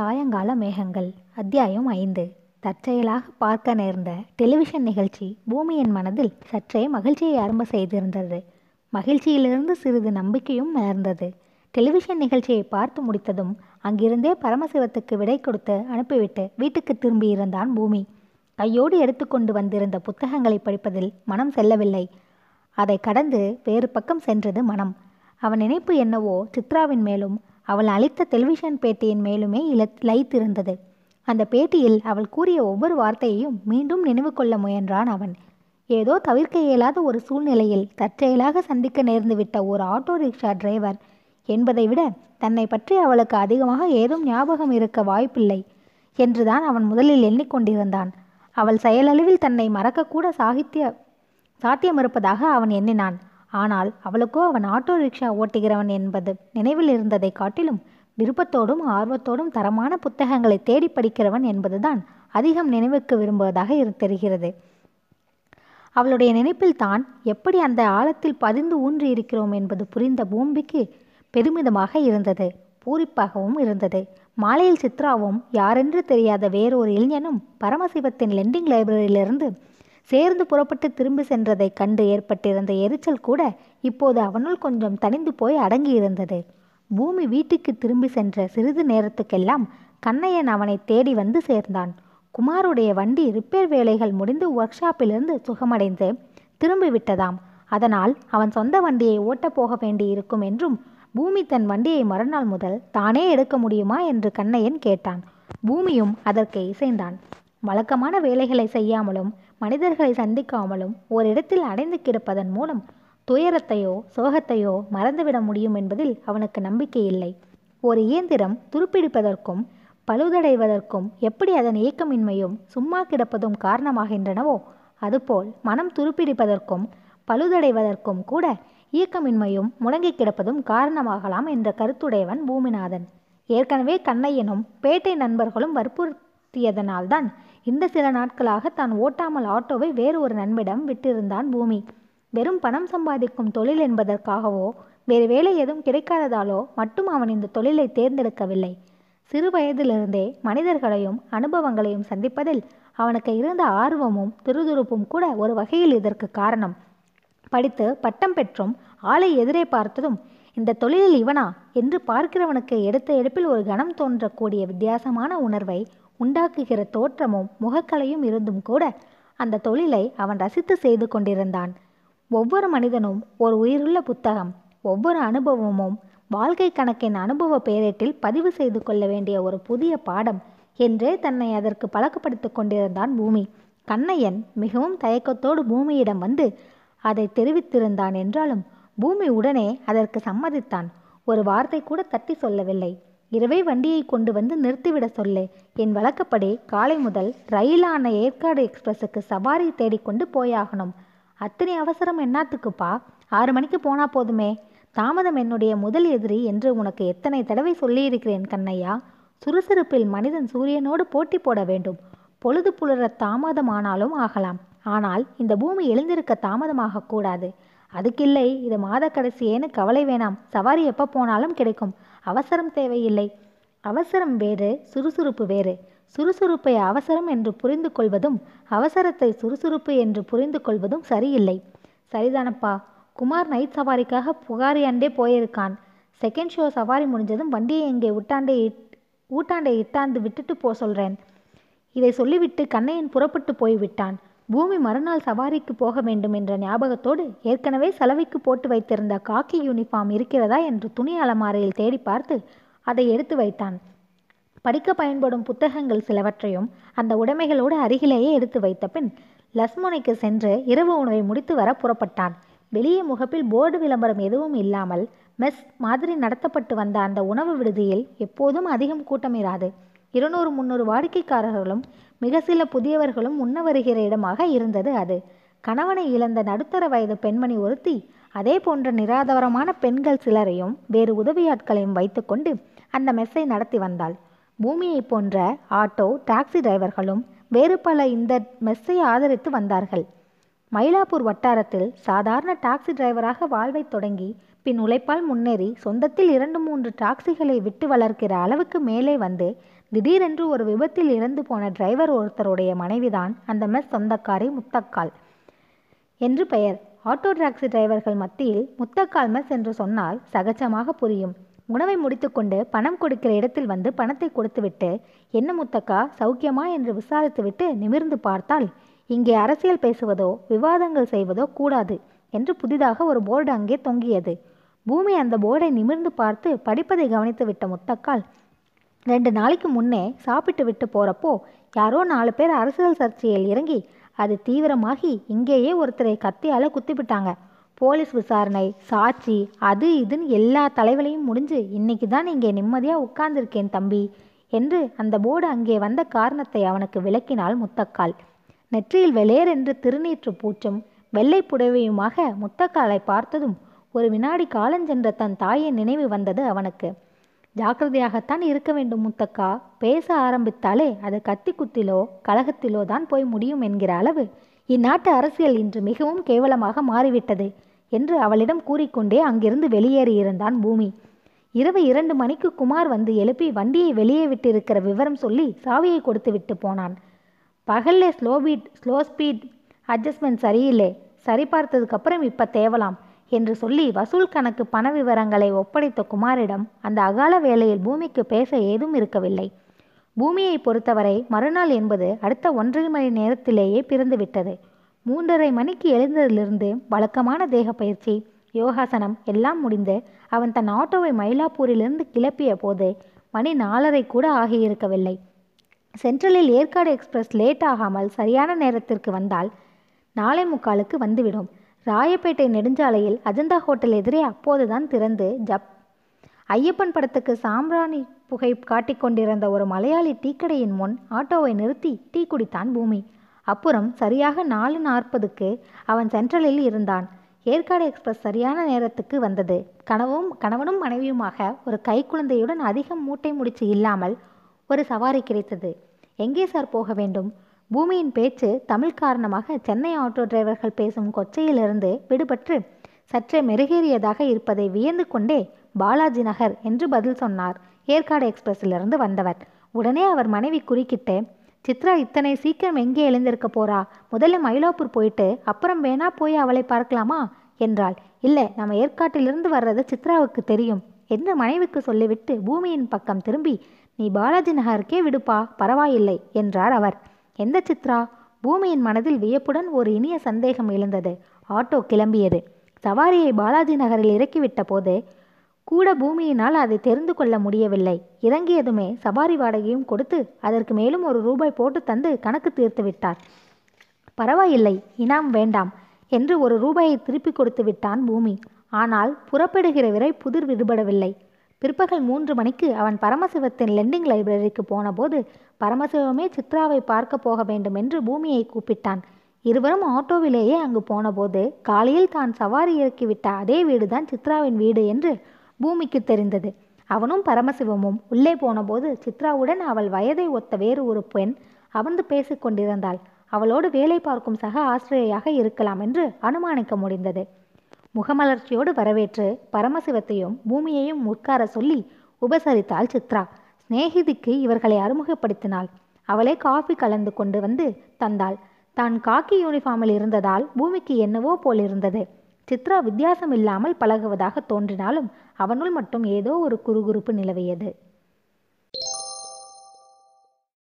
சாயங்கால மேகங்கள். அத்தியாயம் ஐந்து. தற்செயலாக பார்க்க நேர்ந்த டெலிவிஷன் நிகழ்ச்சி பூமியின் மனதில் சற்றே மகிழ்ச்சியை ஆரம்ப செய்திருந்தது. மகிழ்ச்சியிலிருந்து சிறிது நம்பிக்கையும் மலர்ந்தது. டெலிவிஷன் நிகழ்ச்சியை பார்த்து முடித்ததும் அங்கிருந்தே பரமசிவத்துக்கு விடை கொடுத்து அனுப்பிவிட்டு வீட்டுக்கு திரும்பியிருந்தான் பூமி. கையோடு எடுத்துக்கொண்டு வந்திருந்த புத்தகங்களை படிப்பதில் மனம் செல்லவில்லை. அதை கடந்து வேறு பக்கம் சென்றது மனம். அவன் நினைப்பு என்னவோ சித்ராவின் மேலும் அவள் அளித்த டெலிவிஷன் பேட்டியின் மேலுமே இல லயித்திருந்தது அந்த பேட்டியில் அவள் கூறிய ஒவ்வொரு வார்த்தையையும் மீண்டும் நினைவு கொள்ள முயன்றான் அவன். ஏதோ தவிர்க்க இயலாத ஒரு சூழ்நிலையில் தற்செயலாக சந்திக்க நேர்ந்துவிட்ட ஒரு ஆட்டோ ரிக்ஷா டிரைவர் என்பதை விட தன்னை பற்றி அவளுக்கு அதிகமாக ஏதும் ஞாபகம் இருக்க வாய்ப்பில்லை என்றுதான் அவன் முதலில் எண்ணிக்கொண்டிருந்தான். அவள் செயலளவில் தன்னை மறக்கக்கூட சாகித்ய சாத்தியமிருப்பதாக அவன் எண்ணினான். ஆனால் அவளுக்கோ அவன் ஆட்டோ ரிக்ஷா ஓட்டுகிறவன் என்பது நினைவில் இருந்ததை காட்டிலும் விருப்பத்தோடும் ஆர்வத்தோடும் தரமான புத்தகங்களை தேடி படிக்கிறவன் என்பதுதான் அதிகம் நினைவுக்கு விரும்புவதாக இரு தெரிகிறது. அவளுடைய நினைப்பில் தான் எப்படி அந்த ஆழத்தில் பதிந்து ஊன்றி இருக்கிறோம் என்பது புரிந்த பூம்பிக்கு பெருமிதமாக இருந்தது பூரிப்பாகவும் இருந்தது. மாலையில் சித்ராவும் யாரென்று தெரியாத வேறொரு இளைஞனும் பரமசிவத்தின் லெண்டிங் லைப்ரரியிலிருந்து சேர்ந்து புறப்பட்டு திரும்பி சென்றதைக் கண்டு ஏற்பட்டிருந்த எரிச்சல் கூட இப்போது அவனுள் கொஞ்சம் தணிந்து போய் அடங்கியிருந்தது. பூமி வீட்டுக்கு திரும்பி சென்ற சிறிது நேரத்துக்கெல்லாம் கண்ணையன் அவனை தேடி வந்து சேர்ந்தான். குமாருடைய வண்டி ரிப்பேர் வேலைகள் முடிந்து ஒர்க் ஷாப்பிலிருந்து சுகமடைந்து திரும்பி விட்டதாம். அதனால் அவன் சொந்த வண்டியை ஓட்டப் போக வேண்டியிருக்கும் என்றும் பூமி தன் வண்டியை மறுநாள் முதல் தானே எடுக்க முடியுமா என்று கண்ணையன் கேட்டான். பூமியும் அதற்கு இசைந்தான். வழக்கமான வேலைகளை செய்யாமலும் மனிதர்களை சந்திக்காமலும் ஓரிடத்தில் அடைந்து கிடப்பதன் மூலம் துயரத்தையோ சோகத்தையோ மறந்துவிட முடியும் என்பதில் அவனுக்கு நம்பிக்கை இல்லை. ஒரு இயந்திரம் துருப்பிடிப்பதற்கும் பழுதடைவதற்கும் எப்படி அதன் இயக்கமின்மையும் சும்மா கிடப்பதும் காரணமாகின்றனவோ அதுபோல் மனம் துருப்பிடிப்பதற்கும் பழுதடைவதற்கும் கூட இயக்கமின்மையும் முடங்கி கிடப்பதும் காரணமாகலாம் என்ற கருத்துடையவன் பூமிநாதன். ஏற்கனவே கண்ணையனும் பேட்டை நண்பர்களும் வற்புறுத்தியதனால்தான் இந்த சில நாட்களாக தான் ஓட்டாமல் ஆட்டோவை வேறு ஒரு நண்பிடம் விட்டிருந்தான் பூமி. வெறும் பணம் சம்பாதிக்கும் தொழில் என்பதற்காகவோ வேறு வேலை எதுவும் கிடைக்காததாலோ மட்டும் அவன் இந்த தொழிலை தேர்ந்தெடுக்கவில்லை. சிறு வயதிலிருந்தே மனிதர்களையும் அனுபவங்களையும் சந்திப்பதில் அவனுக்கு இருந்த ஆர்வமும் துருதுருப்பும் கூட ஒரு வகையில் இதற்கு காரணம். படித்து பட்டம் பெற்றும் ஆளை எதிரே பார்த்ததும் இந்த தொழிலில் இவனா? என்று பார்க்கிறவனுக்கு எடுத்த எடுப்பில் ஒரு கணம் தோன்றக்கூடிய வித்தியாசமான உணர்வை உண்டாக்குகிற தோற்றமும் முகக்கலையும் இருந்தும் கூட அந்த தொழிலை அவன் ரசித்து செய்து கொண்டிருந்தான். ஒவ்வொரு மனிதனும் ஒரு உயிருள்ள புத்தகம் ஒவ்வொரு அனுபவமும் வாழ்க்கை கணக்கின் அனுபவ பேரேட்டில் பதிவு செய்து கொள்ள வேண்டிய ஒரு புதிய பாடம் என்றே தன்னை அதற்கு பழக்கப்படுத்திக் கொண்டிருந்தான் பூமி. கண்ணையன் மிகவும் தயக்கத்தோடு பூமியிடம் வந்து அதை தெரிவித்திருந்தான் என்றாலும் பூமி உடனே அதற்கு சம்மதித்தான். ஒரு வார்த்தை கூட தட்டி சொல்லவில்லை. இரவே வண்டியை கொண்டு வந்து நிறுத்திவிட சொல்லு. என் வழக்கப்படி காலை முதல் ரயிலான ஏற்காடு எக்ஸ்பிரஸுக்கு சவாரி தேடிக்கொண்டு போயாகணும். அத்தனை அவசரம் என்னாத்துக்குப்பா? ஆறு மணிக்கு போனா போதுமே. தாமதம் என்னுடைய முதல் எதிரி என்று உனக்கு எத்தனை தடவை சொல்லியிருக்கிறேன் கண்ணையா? சுறுசுறுப்பில் மனிதன் சூரியனோடு போட்டி போட வேண்டும். பொழுது புலர தாமதமானாலும் ஆகலாம். ஆனால் இந்த பூமி எழுந்திருக்க தாமதமாக கூடாது. அதுக்கில்லை இது மாத கடைசியேன்னு கவலை வேணாம். சவாரி எப்போ போனாலும் கிடைக்கும். அவசரம் தேவையில்லை. அவசரம் வேறு சுறுசுறுப்பு வேறு. சுறுசுறுப்பை அவசரம் என்று புரிந்து கொள்வதும் அவசரத்தை சுறுசுறுப்பு என்று புரிந்து கொள்வதும் சரியில்லை. சரிதானப்பா. குமார் நைட் சவாரிக்காக புகாரியாண்டே போயிருக்கான். செகண்ட் ஷோ சவாரி முடிஞ்சதும் வண்டியை இங்கே உட்டாண்டே ஊட்டாண்டை இட்டாந்து விட்டுட்டு போ சொல்கிறேன் இதை சொல்லிவிட்டு கண்ணையன் புறப்பட்டு போய்விட்டான். பூமி மறுநாள் சவாரிக்கு போக வேண்டும் என்ற ஞாபகத்தோடு ஏற்கனவே சலவைக்கு போட்டு வைத்திருந்த காக்கி யூனிஃபார்ம் இருக்கிறதா என்று துணி அலமாரையில் தேடி பார்த்து அதை எடுத்து வைத்தான். படிக்க பயன்படும் புத்தகங்கள் சிலவற்றையும் அந்த உடைமைகளோடு அருகிலேயே எடுத்து வைத்த பின் லஸ்மோனைக்கு சென்று இரவு உணவை முடித்து வர புறப்பட்டான். வெளியே முகப்பில் போர்டு விளம்பரம் எதுவும் இல்லாமல் மெஸ் மாதிரி நடத்தப்பட்டு வந்த அந்த உணவு விடுதியில் எப்போதும் அதிகம் கூட்டம் இராது இருநூறு முந்நூறு வாடிக்கைக்காரர்களும் மிக சில புதியவர்களும் உண்ண வருகிற இடமாக இருந்தது அது. கணவனை இழந்த நடுத்தர வயது பெண்மணி ஒருத்தி அதே போன்ற நிராதவரமான பெண்கள் சிலரையும் வேறு உதவியாட்களையும் வைத்துக்கொண்டு அந்த மெஸ்ஸை நடத்தி வந்தாள். பூமியை போன்ற ஆட்டோ டாக்ஸி டிரைவர்களும் வேறு பல இந்த மெஸ்ஸை ஆதரித்து வந்தார்கள். மயிலாப்பூர் வட்டாரத்தில் சாதாரண டாக்ஸி டிரைவராக வாழ்வைத் தொடங்கி பின் உழைப்பால் முன்னேறி சொந்தத்தில் இரண்டு மூன்று டாக்ஸிகளை விட்டு வளர்க்கிற அளவுக்கு மேலே வந்து திடீரென்று ஒரு விபத்தில் இறந்து போன டிரைவர் ஒருத்தருடைய மனைவிதான் அந்த மெஸ் சொந்தக்காரி முத்தக்கால் என்று பெயர். ஆட்டோ டாக்ஸி டிரைவர்கள் மத்தியில் முத்தக்கால் மெஸ் என்று சொன்னால் சகஜமாக புரியும். உணவை முடித்துக்கொண்டு பணம் கொடுக்கிற இடத்தில் வந்து பணத்தை கொடுத்துவிட்டு என்ன முத்தக்கா சௌக்கியமா? என்று விசாரித்துவிட்டு நிமிர்ந்து பார்த்தால் இங்கே அரசியல் பேசுவதோ விவாதங்கள் செய்வதோ கூடாது என்று புதிதாக ஒரு போர்டு அங்கே தொங்கியது. பூமி அந்த போர்டை நிமிர்ந்து பார்த்து படிப்பதை கவனித்து விட்ட முத்தக்கால் ரெண்டு நாளைக்கு முன்னே சாப்பிட்டு விட்டு போகிறப்போ யாரோ நாலு பேர் அரசியல் சர்ச்சையில் இறங்கி அது தீவிரமாகி இங்கேயே ஒருத்தரை கத்தியால் குத்திவிட்டாங்க போலீஸ் விசாரணை சாட்சி அது இதுன்னு எல்லா தலைவலையும் முடிஞ்சு இன்னைக்கு தான் இங்கே நிம்மதியாக உட்கார்ந்துருக்கேன் தம்பி என்று அந்த போர்டு அங்கே வந்த காரணத்தை அவனுக்கு விளக்கினாள் முத்தக்கால். நெற்றியில் வெளேர் என்று திருநீற்று பூச்சும் வெள்ளை புடவையுமாக முத்தக்காலை பார்த்ததும் ஒரு வினாடி காலஞ்சென்ற தன் தாயின் நினைவு வந்தது அவனுக்கு. ஜாக்கிரதையாகத்தான் இருக்க வேண்டும் முத்தக்கா. பேச ஆரம்பித்தாலே அது கத்தி குத்திலோ கழகத்திலோ தான் போய் முடியும் என்கிற அளவு. இந்நாட்டு அரசியல் இன்று மிகவும் கேவலமாக மாறிவிட்டது என்று அவளிடம் கூறிக்கொண்டே அங்கிருந்து வெளியேறியிருந்தான் பூமி. இரவு இரண்டு மணிக்கு குமார் வந்து எழுப்பி வண்டியை வெளியே விட்டிருக்கிற விவரம் சொல்லி சாவியை கொடுத்து விட்டு போனான். பகல்ல slow beat slow speed adjustment சரியில்லை. சரி பார்த்ததுக்கப்புறம் இப்போ தேவலாம். என்று சொல்லி வசூல் கணக்கு பண விவரங்களை ஒப்படைத்த குமாரிடம் அந்த அகால வேளையில் பூமிக்கு பேச ஏதும் இருக்கவில்லை. பூமியை பொறுத்தவரை மறுநாள் என்பது அடுத்த ஒன்றரை மணி நேரத்திலேயே பிறந்துவிட்டது மூன்றரை மணிக்கு எழுந்ததிலிருந்து வழக்கமான தேக பயிற்சி யோகாசனம் எல்லாம் முடிந்து அவன் தன் ஆட்டோவை மயிலாப்பூரிலிருந்து கிளப்பிய போது மணி நாலரை கூட ஆகியிருக்கவில்லை. சென்ட்ரலில் ஏற்காடு எக்ஸ்பிரஸ் லேட் ஆகாமல் சரியான நேரத்திற்கு வந்தால் நாளை முக்காலுக்கு வந்துவிடும். ராயப்பேட்டை நெடுஞ்சாலையில் அஜந்தா ஹோட்டல் எதிரே அப்போதுதான் திறந்து ஜப். ஐயப்பன் படத்துக்கு சாம்பிராணி புகை காட்டிக் கொண்டிருந்த ஒரு மலையாளி டீக்கடையின் முன் ஆட்டோவை நிறுத்தி டீ குடித்தான் பூமி. அப்புறம் சரியாக நாலு நாற்பதுக்கு அவன் சென்ட்ரலில் இருந்தான். ஏற்காடு எக்ஸ்பிரஸ் சரியான நேரத்துக்கு வந்தது. கனவும் கணவனும் மனைவியுமாக ஒரு கைக்குழந்தையுடன் அதிகம் மூட்டை முடிச்சு இல்லாமல் ஒரு சவாரி கிடைத்தது. எங்கே சார் போக வேண்டும்? பூமியின் பேச்சு தமிழ் காரணமாக சென்னை ஆட்டோ டிரைவர்கள் பேசும் கொச்சையிலிருந்து விடுபட்டு சற்றே மெருகேறியதாக இருப்பதை வியந்து கொண்டே பாலாஜி நகர் என்று பதில் சொன்னார். ஏற்காடு எக்ஸ்பிரஸிலிருந்து வந்தவர். உடனே அவர் மனைவி குறுக்கிட்டு சித்ரா இத்தனை சீக்கிரம் எங்கே எழுந்திருக்க போறா? முதல்ல மயிலாப்பூர் போயிட்டு அப்புறம் வேணா போய் அவளை பார்க்கலாமா? என்றாள். இல்லை நம்ம ஏற்காட்டிலிருந்து வர்றது சித்ராவுக்கு தெரியும். என்று மனைவிக்கு சொல்லிவிட்டு பூமியின் பக்கம் திரும்பி நீ பாலாஜி நகருக்கே விடுப்பா பரவாயில்லை என்றார் அவர். எந்த சித்ரா? பூமியின் மனதில் வியப்புடன் ஒரு இனிய சந்தேகம் எழுந்தது. ஆட்டோ கிளம்பியது. சவாரியை பாலாஜி நகரில் இறக்கிவிட்ட போது கூட பூமியினால் அதை தெரிந்து கொள்ள முடியவில்லை. இறங்கியதுமே சவாரி வாடகையும் கொடுத்து அதற்கு மேலும் ஒரு ரூபாய் போட்டு தந்து கணக்கு தீர்த்து விட்டார். பரவாயில்லை இனாம் வேண்டாம் என்று ஒரு ரூபாயை திருப்பி கொடுத்து விட்டான் பூமி. ஆனால் புறப்படுகிற விரை புதிர் விடுபடவில்லை. பிற்பகல் மூன்று மணிக்கு அவன் பரமசிவத்தின் லெண்டிங் லைப்ரரிக்கு போனபோது பரமசிவமே சித்ராவை பார்க்க போக வேண்டும் என்று பூமியை கூப்பிட்டான். இருவரும் ஆட்டோவிலேயே அங்கு போனபோது காலையில் தான் சவாரி இறக்கிவிட்ட அதே வீடுதான் சித்ராவின் வீடு என்று பூமிக்கு தெரிந்தது. அவனும் பரமசிவமும் உள்ளே போனபோது சித்ராவுடன் அவள் வயதை ஒத்த வேறு ஒரு பெண் அவந்து பேசிக்கொண்டிருந்தாள் அவளோடு வேலை பார்க்கும் சக ஆசிரியையாக இருக்கலாம் என்று அனுமானிக்க முடிந்தது. முகமலர்ச்சியோடு வரவேற்று பரமசிவத்தையும் பூமியையும் உட்கார சொல்லி உபசரித்தாள் சித்ரா. சிநேகிதிக்கு இவர்களை அறிமுகப்படுத்தினாள். அவளே காஃபி கலந்து கொண்டு வந்து தந்தாள். தான் காக்கி யூனிஃபார்மில் இருந்ததால் பூமிக்கு என்னவோ போல் இருந்தது. சித்ரா வித்தியாசம் இல்லாமல் பழகுவதாக தோன்றினாலும் அவனுள் மட்டும் ஏதோ ஒரு குறுகுறுப்பு நிலவியது.